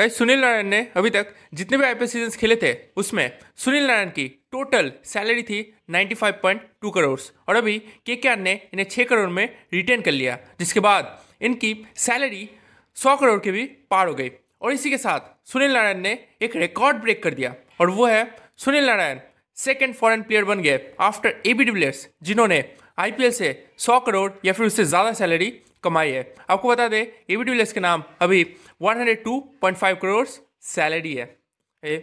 कई सुनील नारायण ने अभी तक जितने भी आईपीएल सीज़न खेले थे, उसमें सुनील नारायण की टोटल सैलरी थी 95.2 करोड़ और अभी के ने इन्हें 6 करोड़ में रिटेन कर लिया, जिसके बाद इनकी सैलरी 100 करोड़ के भी पार हो गई। और इसी के साथ सुनील नारायण ने एक रिकॉर्ड ब्रेक कर दिया और वो है Sunil Narayan second foreign player बन गए after A B de Villiers जिन्होंने आईपीएल से 100 करोड़ या फिर उससे ज़्यादा सैलरी कमाई है। आपको बता दें ए बी के नाम अभी 102.5 करोड़ सैलरी है। ए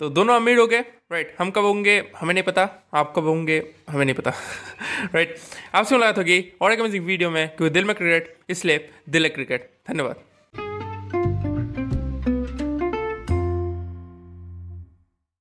तो दोनों अमीर हो गए राइट हम कब होंगे, हमें नहीं पता। आप कब होंगे, हमें नहीं पता। राइट आपसे मुलाकात होगी और एक अमेजिंग वीडियो में, क्योंकि दिल में क्रिकेट इसलिए दिल है क्रिकेट धन्यवाद।